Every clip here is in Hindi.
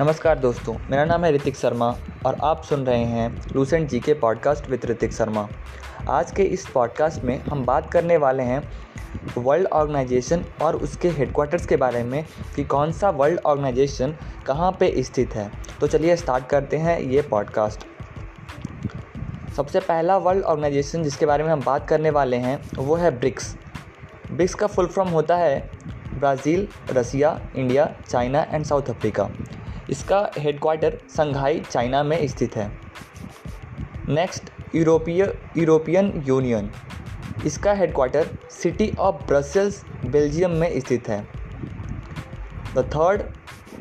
नमस्कार दोस्तों, मेरा नाम है ऋतिक शर्मा और आप सुन रहे हैं लूसेंट जी के पॉडकास्ट विद ऋतिक शर्मा। आज के इस पॉडकास्ट में हम बात करने वाले हैं वर्ल्ड ऑर्गेनाइजेशन और उसके हेडक्वार्टर्स के बारे में कि कौन सा वर्ल्ड ऑर्गेनाइजेशन कहाँ पे स्थित है। तो चलिए स्टार्ट करते हैं ये पॉडकास्ट। सबसे पहला वर्ल्ड ऑर्गेनाइजेशन जिसके बारे में हम बात करने वाले हैं, वो है ब्रिक्स। ब्रिक्स का फुल फॉर्म होता है Brazil, Russia, India, China and south Africa. इसका हेडक्वार्टर संघाई चाइना में स्थित है। नेक्स्ट यूरोपीय यूरोपियन यूनियन इसका headquarter city of Brussels Belgium में स्थित है। The third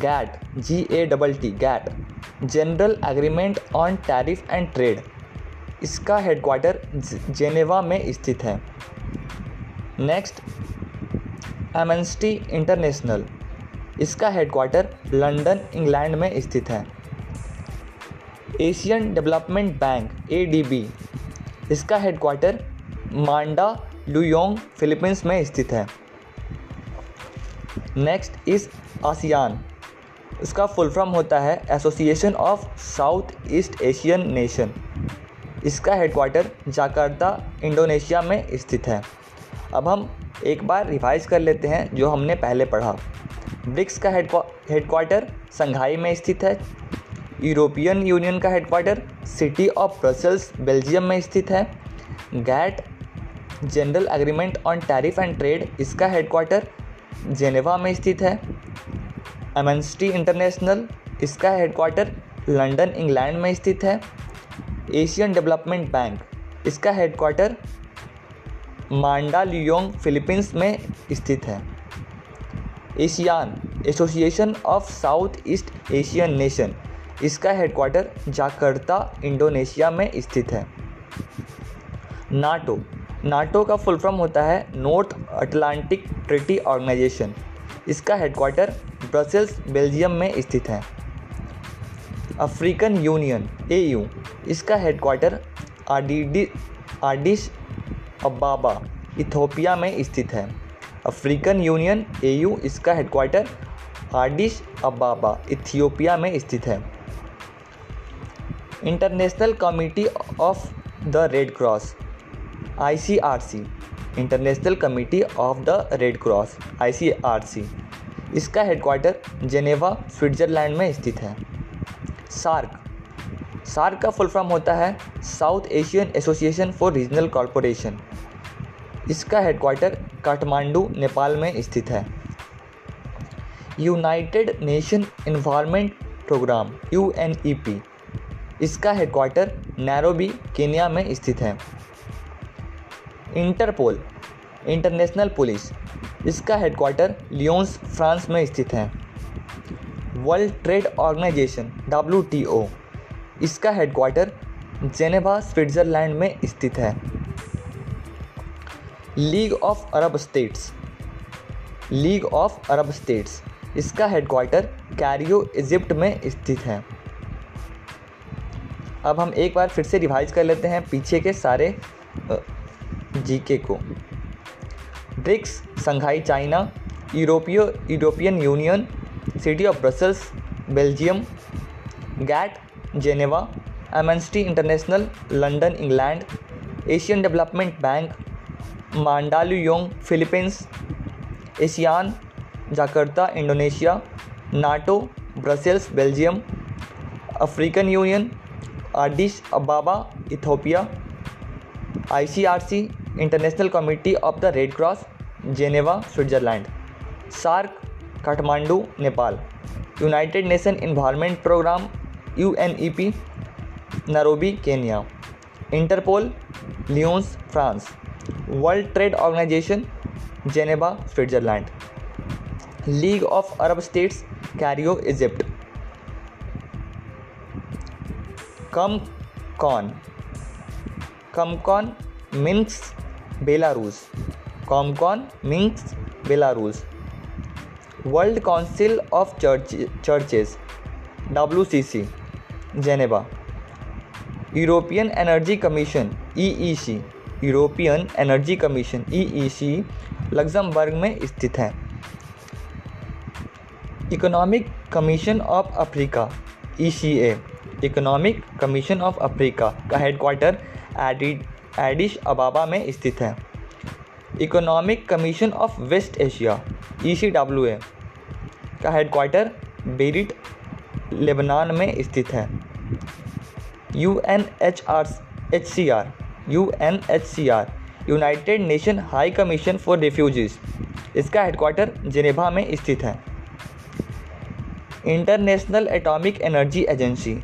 GATT G A double T GATT general agreement on tariff and trade इसका हेडक्वार्टर जेनेवा में स्थित है। नेक्स्ट एमएनस्टी इंटरनेशनल इसका हेडक्वार्टर लंदन, इंग्लैंड में स्थित है। एशियन डेवलपमेंट बैंक एडीबी इसका हेडक्वार्टर मांडा, लुयोंग, फिलीपींस में स्थित है। नेक्स्ट इस आसियान इसका फुल फॉर्म होता है association of south east Asian nation इसका हेडक्वार्टर जाकार्ता, इंडोनेशिया में स्थित है। अब हम एक बार रिवाइज कर लेते हैं जो हमने पहले पढ़ा। ब्रिक्स का हेडक्वार्टर संघाई में स्थित है। यूरोपियन यूनियन का headquarter city of Brussels Belgium में स्थित है। GATT general agreement on tariff and trade इसका हेडक्वार्टर जेनेवा में स्थित है। एमएनस्टी इंटरनेशनल इसका हेडक्वार्टर लंदन इंग्लैंड में स्थित है। एशियन डेवलपमेंट बैंक इसका हेडक्वार्टर मांडा लियोंग फिलीपींस में स्थित है। ASEAN association of south east Asian nation. इसका हेडक्वार्टर जाकर्ता इंडोनेशिया में स्थित है। नाटो। नाटो का फुल फॉर्म होता है नॉर्थ अटलांटिक ट्रिटी ऑर्गेनाइजेशन इसका हेडक्वार्टर ब्रसेल्स, बेल्जियम में स्थित है। African union, A U. इसका हेडक्वार्टर आडिडी आडिश अबाबा इथोपिया में स्थित है। अफ्रीकन यूनियन एयू इसका हेडक्वार्टर हार्डिश अबाबा इथियोपिया में स्थित है। International committee of the red cross ICRC international committee of the red cross ICRC इसका हेडक्वार्टर जेनेवा स्विट्ज़रलैंड में स्थित है। सार्क सार्क का फुल फॉर्म होता है south Asian association for regional corporation इसका हेडक्वार्टर काठमांडू, नेपाल में स्थित है। United nation environment programme UNEP इसका हेडक्वार्टर नैरोबी केनिया में स्थित है। इंटरपोल इंटरनेशनल पुलिस इसका हेडक्वार्टर लियोन्स फ्रांस में स्थित है। वर्ल्ड ट्रेड ऑर्गेनाइजेशन डब्ल्यू इसका हेडक्वार्टर जेनेवा स्विट्ज़रलैंड में स्थित है। League of Arab states league of Arab states इसका हेडक्वार्टर कैरियो इजिप्ट में स्थित है। अब हम एक बार फिर से रिवाइज कर लेते हैं पीछे के सारे जीके को। ब्रिक्स संघाई चाइना यूरोपीय European union city of Brussels Belgium GATT Geneva Amnesty international London England Asian development bank Mandaluyong, Philippines, ASEAN, Jakarta, Indonesia, NATO, Brussels, Belgium, African union Addis Ababa, Ethiopia, ICRC, international committee of the red cross, Geneva, Switzerland, SAARC, Kathmandu, Nepal, united nation environment programme U N E P Nairobi, Kenya, Interpol, Lyons, France. World trade organisation Geneva Switzerland. League of Arab states, Cairo, Egypt. Comecon Comecon, Minsk, Belarus. Comecon, Minsk, Belarus. World council of church, churches W C C Geneva European energy commission E E C European energy commission E Luxembourg में स्थित है। Economic commission of Africa E economic commission of Africa का हेडक्वार्टर एडिश अबाबा में स्थित है। Economic commission of west Asia E C W A का हेडक्वार्टर बेरिट, लेबनान में स्थित है। U N H R, H C R U N H C R united nation high commission for refugees इसका हेडक्वार्टर जेनेवा में स्थित है। International atomic energy agency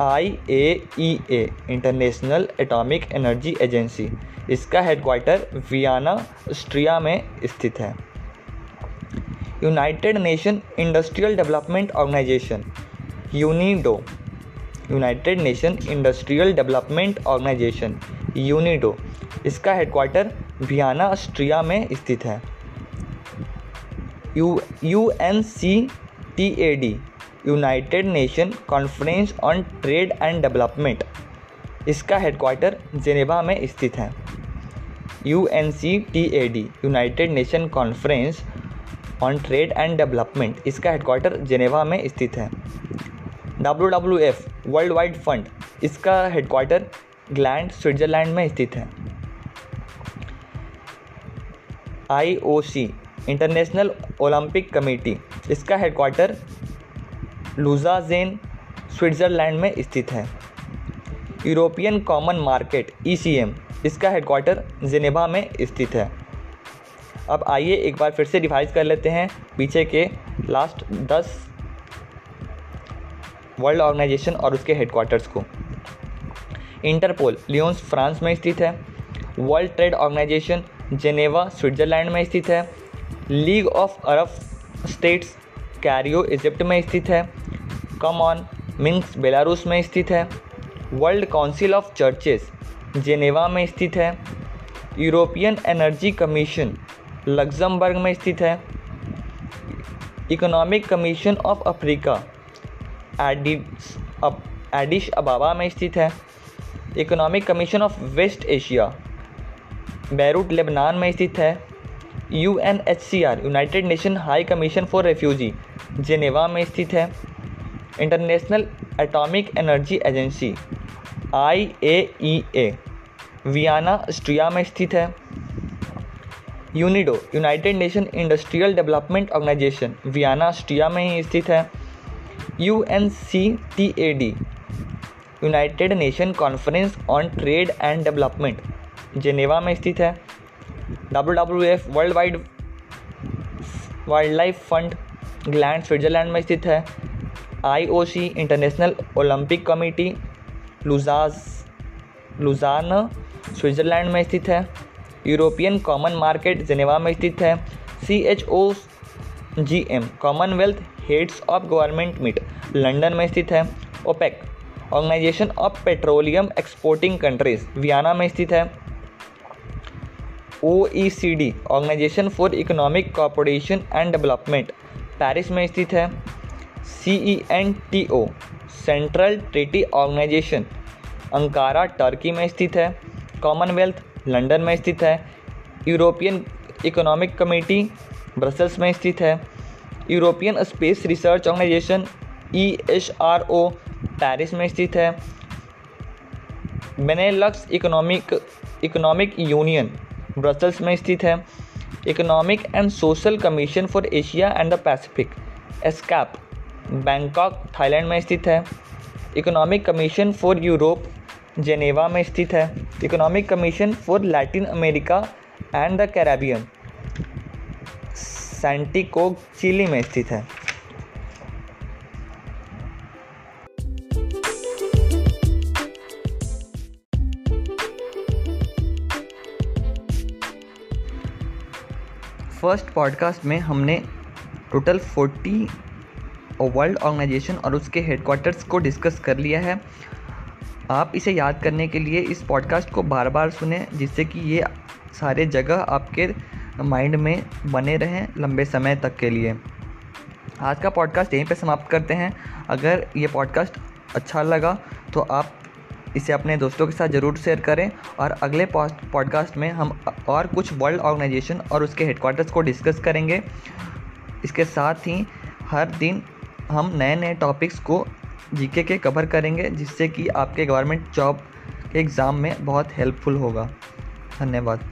I A E A international atomic energy agency इसका हेडक्वार्टर वियना ऑस्ट्रिया में स्थित है। United nation industrial development organisation UNIDO united nation industrial development organisation UNIDO इसका हेडक्वार्टर वियना ऑस्ट्रिया में स्थित है। U U N C T A D united nation conference on trade and development इसका हेडक्वार्टर जेनेवा में स्थित है। U N C T A D united nation conference on trade and development इसका हेडक्वार्टर जेनेवा में स्थित है। W W F world wide fund इसका हेडक्वार्टर ग्लैंड स्विट्ज़रलैंड में स्थित है। I O C international Olympic committee इसका हेडक्वार्टर लुजाजेन, स्विट्ज़रलैंड में स्थित है। European common market E C M इसका हेडक्वार्टर जेनेवा में स्थित है। अब आइए एक बार फिर से रिवाइज कर लेते हैं पीछे के लास्ट दस वर्ल्ड ऑर्गेनाइजेशन और उसके हेडक्वार्टर्स को। इंटरपोल, लियोन्स, फ्रांस में स्थित है। World trade organisation, Geneva, Switzerland में स्थित है। League of Arab states, Cairo, Egypt में स्थित है। कमॉन मिन्स, बेलारूस में स्थित है। World council of churches, Geneva में स्थित है। यूरोपियन एनर्जी कमीशन, लग्जमबर्ग में स्थित है। Economic commission of Africa Addis Ababa में स्थित है। Economic commission of west Asia Beirut Lebanon में स्थित है। U N H C R united nation high commission for refugee, Geneva में स्थित है। International atomic energy agency I A E A Vienna, Austria में स्थित है। UNIDO, united nation industrial development organisation, Vienna, Austria में ही स्थित है। U N C T A D united nation conference on trade and development, Geneva में स्थित है। W W F world wide wildlife fund Gland Switzerland में स्थित है। I O C international Olympic committee लुजाज Lausanne, Switzerland में स्थित है। यूरोपियन कॉमन मार्केट जेनेवा में स्थित है। C H O G M Commonwealth heads of government meet, London में स्थित है। OPEC organisation of petroleum exporting countries, Vienna में स्थित है। O E C D, organisation for economic cooperation and development, Paris में स्थित है। C E N T O, central treaty organisation, Ankara, Turkey में स्थित है। कॉमनवेल्थ, लंदन में स्थित है। यूरोपियन इकोनॉमिक कमेटी, ब्रसल्स में स्थित है। European space research organisation, E H R O Paris में स्थित है। Benelux economic economic union Brussels में स्थित है। Economic and social commission for Asia and the Pacific ESCAP Bangkok Thailand में स्थित है। Economic commission for Europe Geneva में स्थित है। Economic commission for Latin America and the Caribbean Santiago Chile में स्थित है। फ़र्स्ट पॉडकास्ट में हमने टोटल फोर्टी वर्ल्ड ऑर्गेनाइजेशन और उसके हेडक्वार्टर्स को डिस्कस कर लिया है। आप इसे याद करने के लिए इस पॉडकास्ट को बार बार सुने, जिससे कि ये सारे जगह आपके माइंड में बने रहें लंबे समय तक के लिए। आज का पॉडकास्ट यहीं पे समाप्त करते हैं। अगर ये पॉडकास्ट अच्छा लगा तो आप इसे अपने दोस्तों के साथ ज़रूर शेयर करें और अगले पॉडकास्ट में हम और कुछ वर्ल्ड ऑर्गेनाइजेशन और उसके हेडक्वार्टर्स को डिस्कस करेंगे। इसके साथ ही हर दिन हम नए नए टॉपिक्स को जीके के कवर करेंगे, जिससे कि आपके गवर्नमेंट जॉब के एग्ज़ाम में बहुत हेल्पफुल होगा। धन्यवाद।